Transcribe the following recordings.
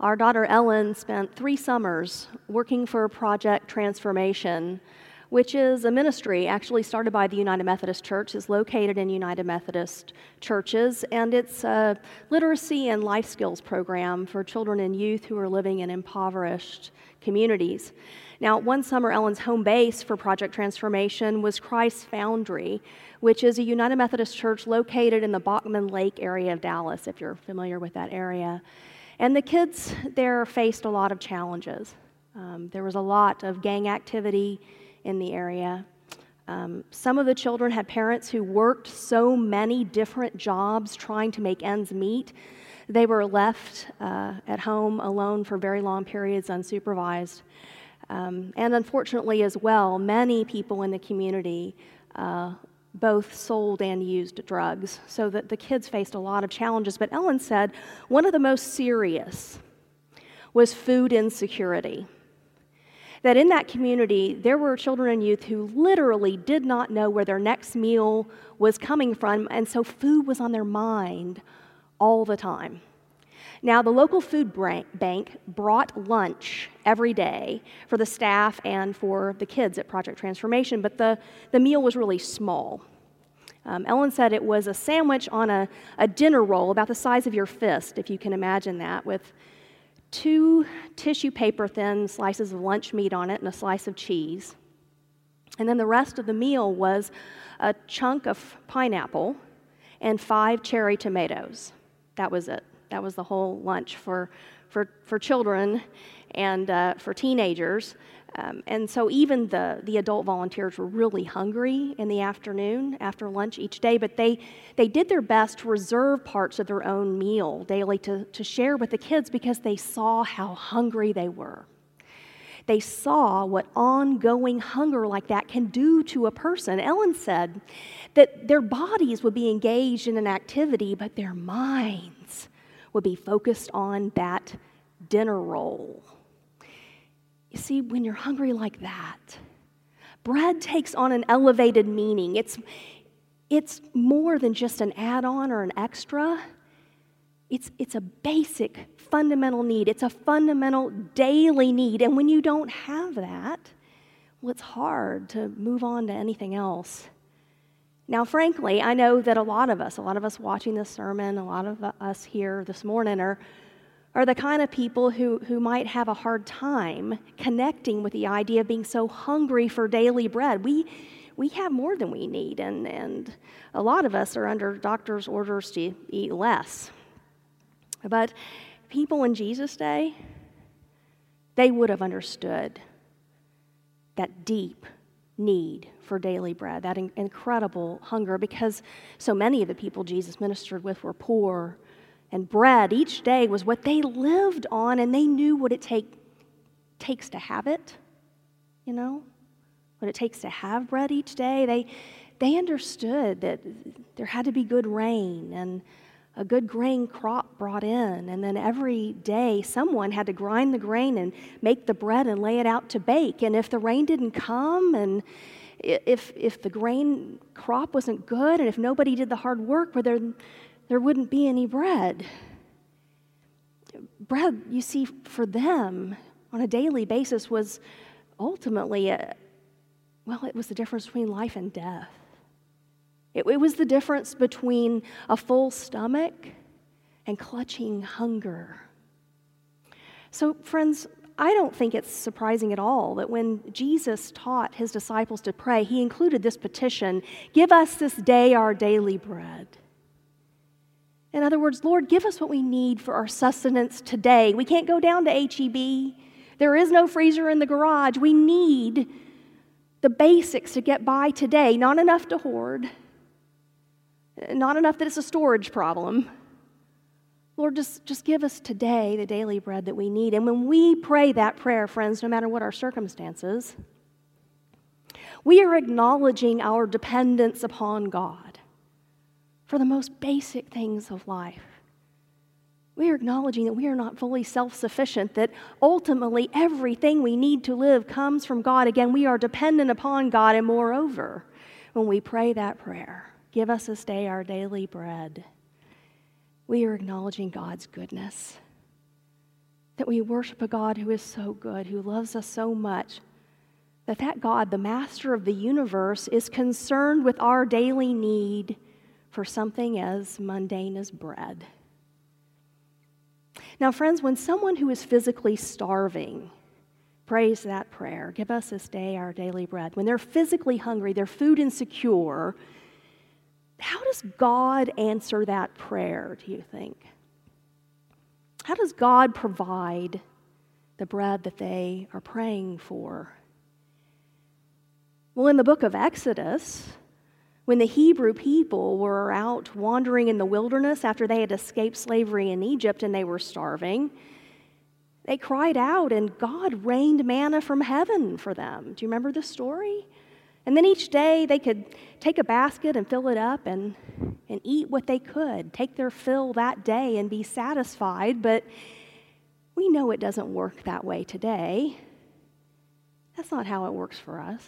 Our daughter Ellen spent three summers working for Project Transformation, which is a ministry actually started by the United Methodist Church, is located in United Methodist churches, and it's a literacy and life skills program for children and youth who are living in impoverished communities. Now, one summer, Ellen's home base for Project Transformation was Christ Foundry, which is a United Methodist church located in the Bachman Lake area of Dallas, if you're familiar with that area. And the kids there faced a lot of challenges. Um, there was a lot of gang activity in the area. Um, some of the children had parents who worked so many different jobs trying to make ends meet. They were left uh, at home alone for very long periods unsupervised. Um, and unfortunately, as well, many people in the community uh, both sold and used drugs, so that the kids faced a lot of challenges. But Ellen said one of the most serious was food insecurity. That in that community, there were children and youth who literally did not know where their next meal was coming from, and so food was on their mind all the time. Now, the local food bank brought lunch every day for the staff and for the kids at Project Transformation, but the, the meal was really small. Um, Ellen said it was a sandwich on a, a dinner roll about the size of your fist, if you can imagine that, with two tissue paper thin slices of lunch meat on it and a slice of cheese. And then the rest of the meal was a chunk of pineapple and five cherry tomatoes. That was it. That was the whole lunch for, for, for children and uh, for teenagers. Um, and so even the, the adult volunteers were really hungry in the afternoon after lunch each day, but they, they did their best to reserve parts of their own meal daily to, to share with the kids because they saw how hungry they were. They saw what ongoing hunger like that can do to a person. Ellen said that their bodies would be engaged in an activity, but their minds would be focused on that dinner roll. You see, when you're hungry like that, bread takes on an elevated meaning. It's, it's more than just an add on or an extra. It's, it's a basic, fundamental need. It's a fundamental daily need. And when you don't have that, well, it's hard to move on to anything else. Now, frankly, I know that a lot of us, a lot of us watching this sermon, a lot of us here this morning are, are the kind of people who, who might have a hard time connecting with the idea of being so hungry for daily bread. We, we have more than we need, and, and a lot of us are under doctor's orders to eat less. But people in Jesus' day, they would have understood that deep need for daily bread, that in- incredible hunger, because so many of the people Jesus ministered with were poor, and bread each day was what they lived on, and they knew what it take, takes to have it, you know, what it takes to have bread each day. They, they understood that there had to be good rain and a good grain crop brought in, and then every day someone had to grind the grain and make the bread and lay it out to bake. And if the rain didn't come, and if, if the grain crop wasn't good, and if nobody did the hard work, well, there, there wouldn't be any bread. Bread, you see, for them on a daily basis was ultimately, a, well, it was the difference between life and death. It, it was the difference between a full stomach and clutching hunger. So, friends, I don't think it's surprising at all that when Jesus taught his disciples to pray, he included this petition Give us this day our daily bread. In other words, Lord, give us what we need for our sustenance today. We can't go down to HEB. There is no freezer in the garage. We need the basics to get by today, not enough to hoard, not enough that it's a storage problem. Lord, just, just give us today the daily bread that we need. And when we pray that prayer, friends, no matter what our circumstances, we are acknowledging our dependence upon God for the most basic things of life. We are acknowledging that we are not fully self sufficient, that ultimately everything we need to live comes from God. Again, we are dependent upon God, and moreover, when we pray that prayer, Give us this day our daily bread. We are acknowledging God's goodness. that we worship a God who is so good, who loves us so much, that that God, the master of the universe, is concerned with our daily need for something as mundane as bread. Now, friends, when someone who is physically starving prays that prayer, give us this day our daily bread, when they're physically hungry, they're food insecure, how does God answer that prayer, do you think? How does God provide the bread that they are praying for? Well, in the book of Exodus, when the Hebrew people were out wandering in the wilderness after they had escaped slavery in Egypt and they were starving, they cried out and God rained manna from heaven for them. Do you remember the story? And then each day they could take a basket and fill it up and, and eat what they could, take their fill that day and be satisfied. But we know it doesn't work that way today. That's not how it works for us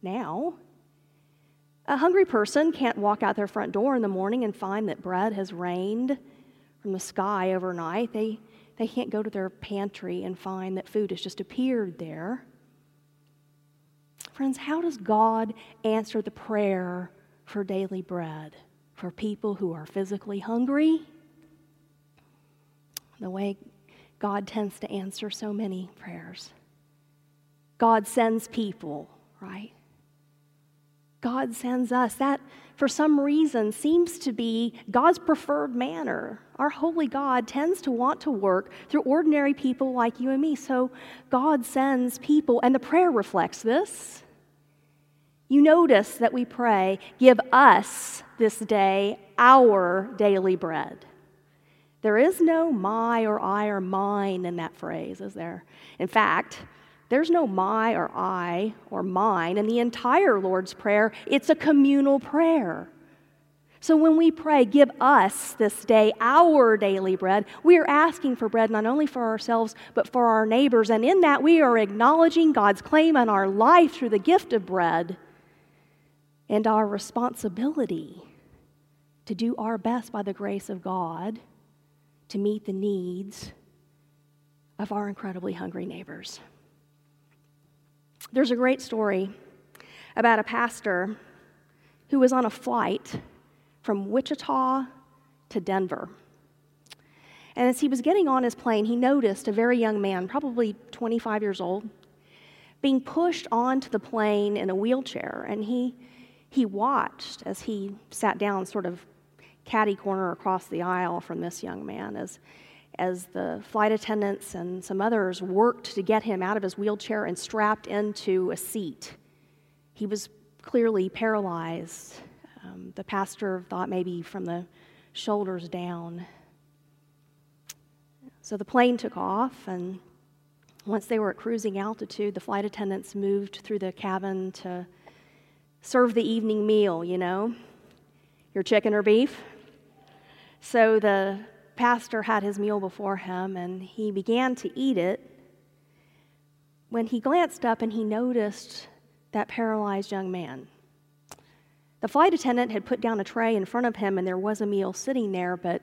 now. A hungry person can't walk out their front door in the morning and find that bread has rained from the sky overnight. They, they can't go to their pantry and find that food has just appeared there. Friends, how does God answer the prayer for daily bread for people who are physically hungry? The way God tends to answer so many prayers. God sends people, right? God sends us. That, for some reason, seems to be God's preferred manner. Our holy God tends to want to work through ordinary people like you and me. So God sends people, and the prayer reflects this. You notice that we pray, Give us this day our daily bread. There is no my or I or mine in that phrase, is there? In fact, there's no my or I or mine in the entire Lord's Prayer. It's a communal prayer. So when we pray, give us this day our daily bread, we are asking for bread not only for ourselves, but for our neighbors. And in that, we are acknowledging God's claim on our life through the gift of bread and our responsibility to do our best by the grace of God to meet the needs of our incredibly hungry neighbors. There's a great story about a pastor who was on a flight from Wichita to Denver. And as he was getting on his plane, he noticed a very young man, probably 25 years old, being pushed onto the plane in a wheelchair. And he, he watched as he sat down, sort of catty corner across the aisle from this young man, as as the flight attendants and some others worked to get him out of his wheelchair and strapped into a seat. He was clearly paralyzed. Um, the pastor thought maybe from the shoulders down. So the plane took off, and once they were at cruising altitude, the flight attendants moved through the cabin to serve the evening meal, you know, your chicken or beef. So the pastor had his meal before him and he began to eat it when he glanced up and he noticed that paralyzed young man. The flight attendant had put down a tray in front of him and there was a meal sitting there, but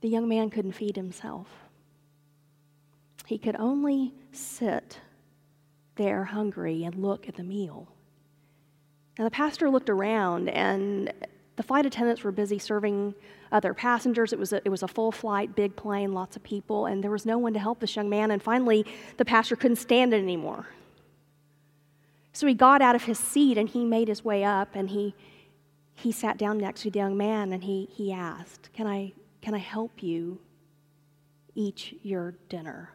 the young man couldn't feed himself. He could only sit there hungry and look at the meal. Now, the pastor looked around and the flight attendants were busy serving other passengers. It was, a, it was a full flight, big plane, lots of people, and there was no one to help this young man. And finally, the pastor couldn't stand it anymore. So he got out of his seat and he made his way up and he, he sat down next to the young man and he, he asked, can I, can I help you eat your dinner?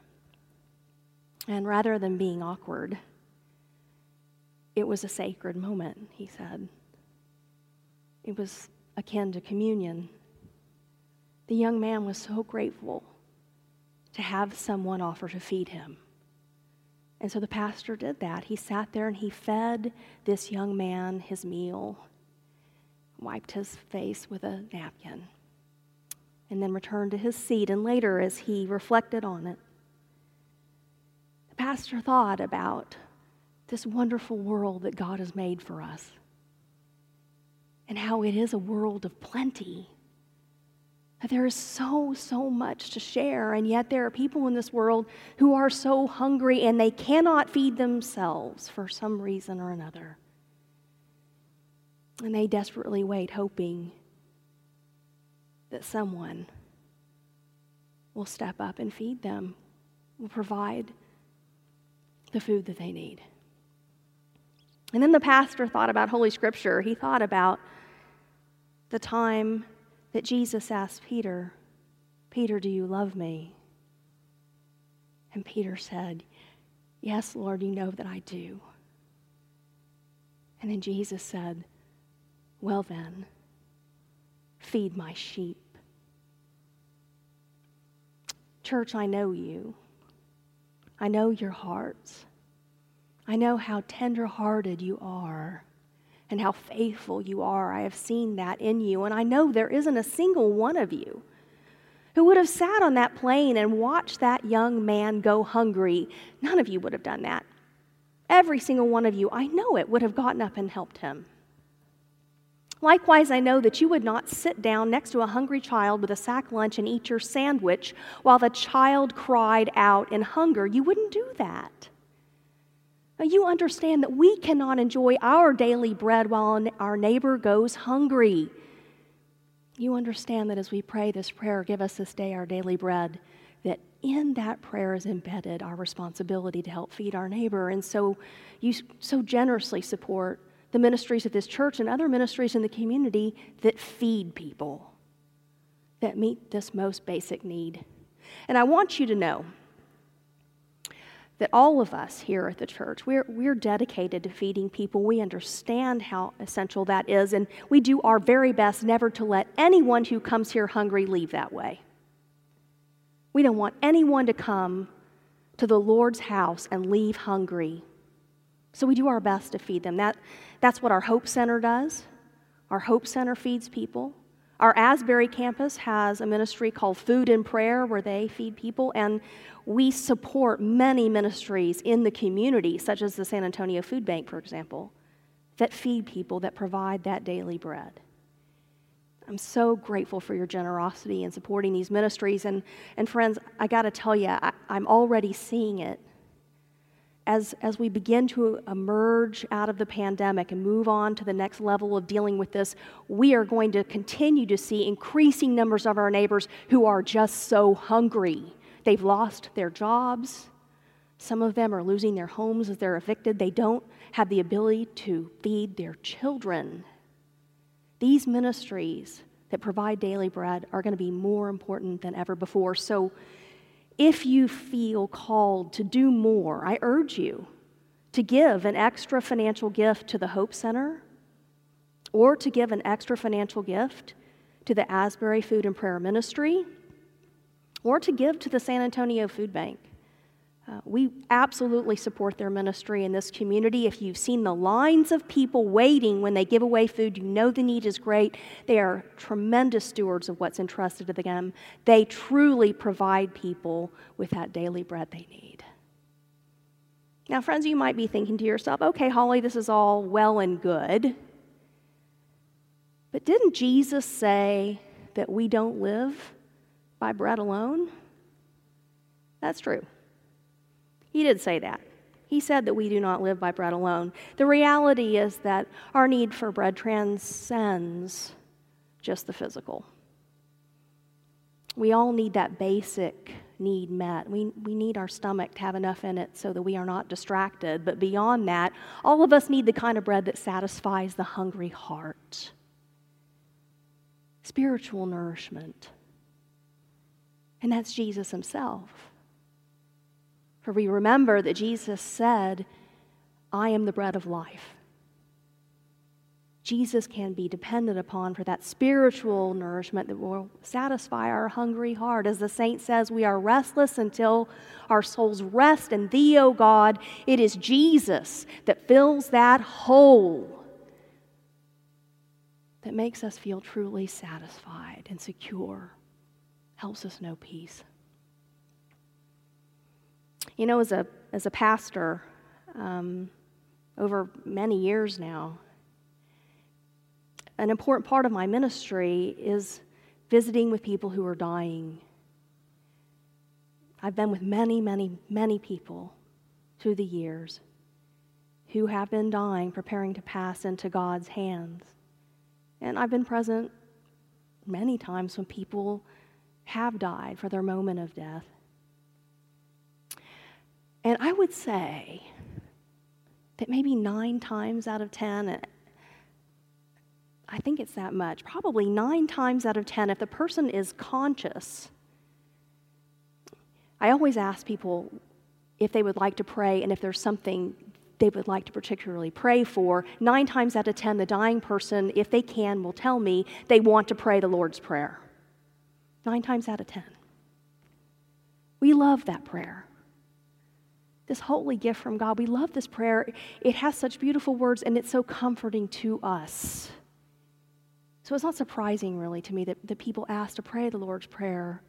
And rather than being awkward, it was a sacred moment, he said. It was akin to communion. The young man was so grateful to have someone offer to feed him. And so the pastor did that. He sat there and he fed this young man his meal, wiped his face with a napkin, and then returned to his seat. And later, as he reflected on it, the pastor thought about this wonderful world that God has made for us and how it is a world of plenty. There is so, so much to share, and yet there are people in this world who are so hungry and they cannot feed themselves for some reason or another. And they desperately wait, hoping that someone will step up and feed them, will provide the food that they need. And then the pastor thought about Holy Scripture. He thought about the time that Jesus asked Peter, Peter, do you love me? And Peter said, Yes, Lord, you know that I do. And then Jesus said, Well, then, feed my sheep. Church, I know you. I know your hearts. I know how tender-hearted you are and how faithful you are. I have seen that in you. And I know there isn't a single one of you who would have sat on that plane and watched that young man go hungry. None of you would have done that. Every single one of you, I know it, would have gotten up and helped him. Likewise, I know that you would not sit down next to a hungry child with a sack lunch and eat your sandwich while the child cried out in hunger. You wouldn't do that. Now, you understand that we cannot enjoy our daily bread while our neighbor goes hungry. You understand that as we pray this prayer, give us this day our daily bread, that in that prayer is embedded our responsibility to help feed our neighbor. And so you so generously support the ministries of this church and other ministries in the community that feed people, that meet this most basic need. And I want you to know that all of us here at the church, we're, we're dedicated to feeding people. We understand how essential that is, and we do our very best never to let anyone who comes here hungry leave that way. We don't want anyone to come to the Lord's house and leave hungry. So we do our best to feed them. That, that's what our Hope Center does. Our Hope Center feeds people. Our Asbury campus has a ministry called Food and Prayer where they feed people, and we support many ministries in the community, such as the San Antonio Food Bank, for example, that feed people, that provide that daily bread. I'm so grateful for your generosity in supporting these ministries. And, and friends, I got to tell you, I, I'm already seeing it as, as we begin to emerge out of the pandemic and move on to the next level of dealing with this, we are going to continue to see increasing numbers of our neighbors who are just so hungry. They've lost their jobs. Some of them are losing their homes as they're evicted. They don't have the ability to feed their children. These ministries that provide daily bread are going to be more important than ever before. So, if you feel called to do more, I urge you to give an extra financial gift to the Hope Center or to give an extra financial gift to the Asbury Food and Prayer Ministry or to give to the San Antonio Food Bank. Uh, we absolutely support their ministry in this community. If you've seen the lines of people waiting when they give away food, you know the need is great. They are tremendous stewards of what's entrusted to them. They truly provide people with that daily bread they need. Now, friends, you might be thinking to yourself, okay, Holly, this is all well and good. But didn't Jesus say that we don't live by bread alone? That's true. He did say that. He said that we do not live by bread alone. The reality is that our need for bread transcends just the physical. We all need that basic need met. We, we need our stomach to have enough in it so that we are not distracted. But beyond that, all of us need the kind of bread that satisfies the hungry heart spiritual nourishment. And that's Jesus himself. For we remember that Jesus said, I am the bread of life. Jesus can be depended upon for that spiritual nourishment that will satisfy our hungry heart. As the saint says, we are restless until our souls rest in Thee, O God. It is Jesus that fills that hole that makes us feel truly satisfied and secure, helps us know peace. You know, as a, as a pastor, um, over many years now, an important part of my ministry is visiting with people who are dying. I've been with many, many, many people through the years who have been dying, preparing to pass into God's hands. And I've been present many times when people have died for their moment of death. And I would say that maybe nine times out of ten, uh, I think it's that much, probably nine times out of ten, if the person is conscious, I always ask people if they would like to pray and if there's something they would like to particularly pray for. Nine times out of ten, the dying person, if they can, will tell me they want to pray the Lord's Prayer. Nine times out of ten. We love that prayer. This holy gift from God. We love this prayer. It has such beautiful words and it's so comforting to us. So it's not surprising, really, to me that, that people ask to pray the Lord's Prayer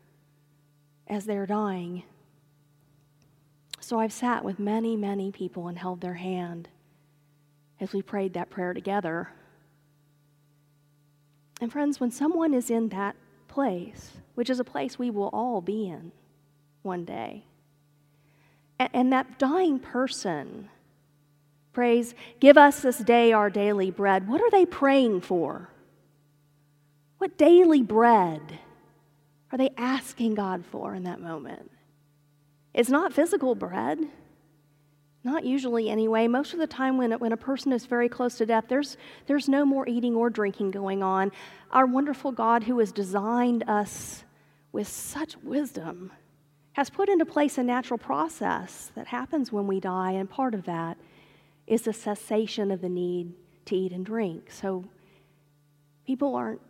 as they're dying. So I've sat with many, many people and held their hand as we prayed that prayer together. And friends, when someone is in that place, which is a place we will all be in one day, and that dying person prays, Give us this day our daily bread, what are they praying for? What daily bread are they asking God for in that moment? It's not physical bread. Not usually, anyway. Most of the time, when, when a person is very close to death, there's, there's no more eating or drinking going on. Our wonderful God, who has designed us with such wisdom, has put into place a natural process that happens when we die, and part of that is the cessation of the need to eat and drink. So people aren't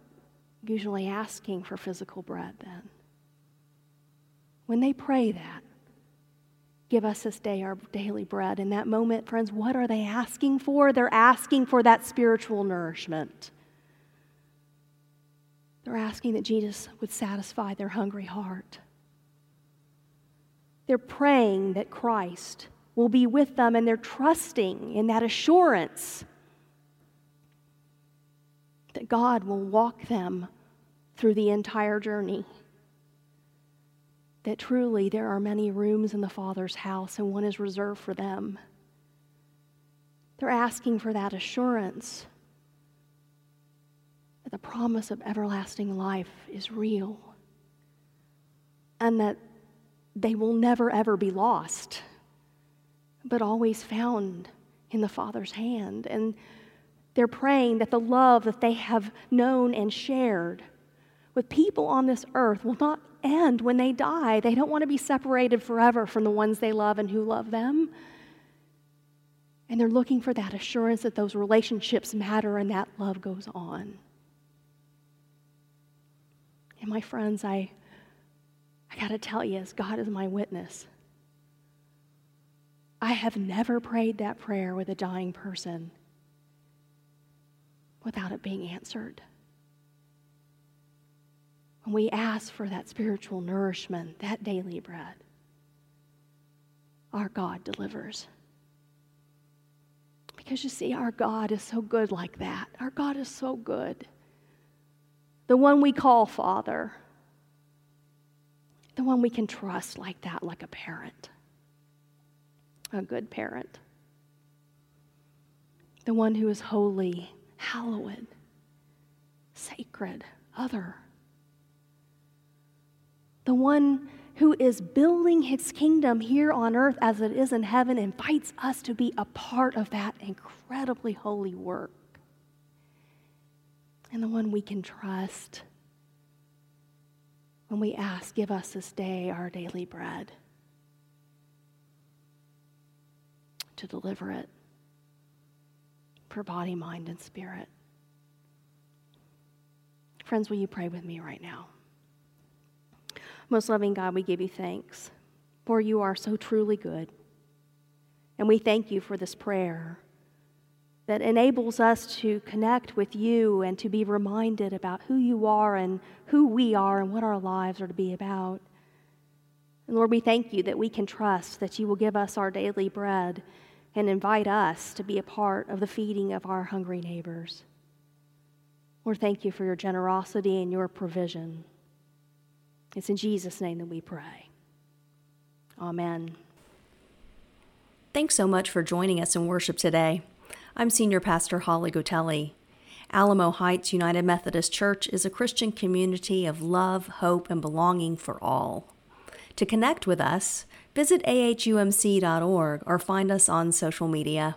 usually asking for physical bread then. When they pray that, give us this day our daily bread, in that moment, friends, what are they asking for? They're asking for that spiritual nourishment. They're asking that Jesus would satisfy their hungry heart. They're praying that Christ will be with them, and they're trusting in that assurance that God will walk them through the entire journey. That truly there are many rooms in the Father's house, and one is reserved for them. They're asking for that assurance that the promise of everlasting life is real and that they will never ever be lost, but always found in the Father's hand. And they're praying that the love that they have known and shared with people on this earth will not end when they die. They don't want to be separated forever from the ones they love and who love them. And they're looking for that assurance that those relationships matter and that love goes on. And my friends, I, I got to tell you, as God is my witness, I have never prayed that prayer with a dying person without it being answered. When we ask for that spiritual nourishment, that daily bread, our God delivers. Because you see, our God is so good like that. Our God is so good. The one we call Father, the one we can trust like that, like a parent, a good parent, the one who is holy, hallowed, sacred, other. The one who is building his kingdom here on earth as it is in heaven, invites us to be a part of that incredibly holy work. And the one we can trust when we ask, Give us this day our daily bread, to deliver it for body, mind, and spirit. Friends, will you pray with me right now? Most loving God, we give you thanks, for you are so truly good. And we thank you for this prayer that enables us to connect with you and to be reminded about who you are and who we are and what our lives are to be about. And Lord, we thank you that we can trust that you will give us our daily bread and invite us to be a part of the feeding of our hungry neighbors. Lord, thank you for your generosity and your provision. It's in Jesus' name that we pray. Amen. Thanks so much for joining us in worship today. I'm Senior Pastor Holly Gotelli. Alamo Heights United Methodist Church is a Christian community of love, hope, and belonging for all. To connect with us, visit ahumc.org or find us on social media.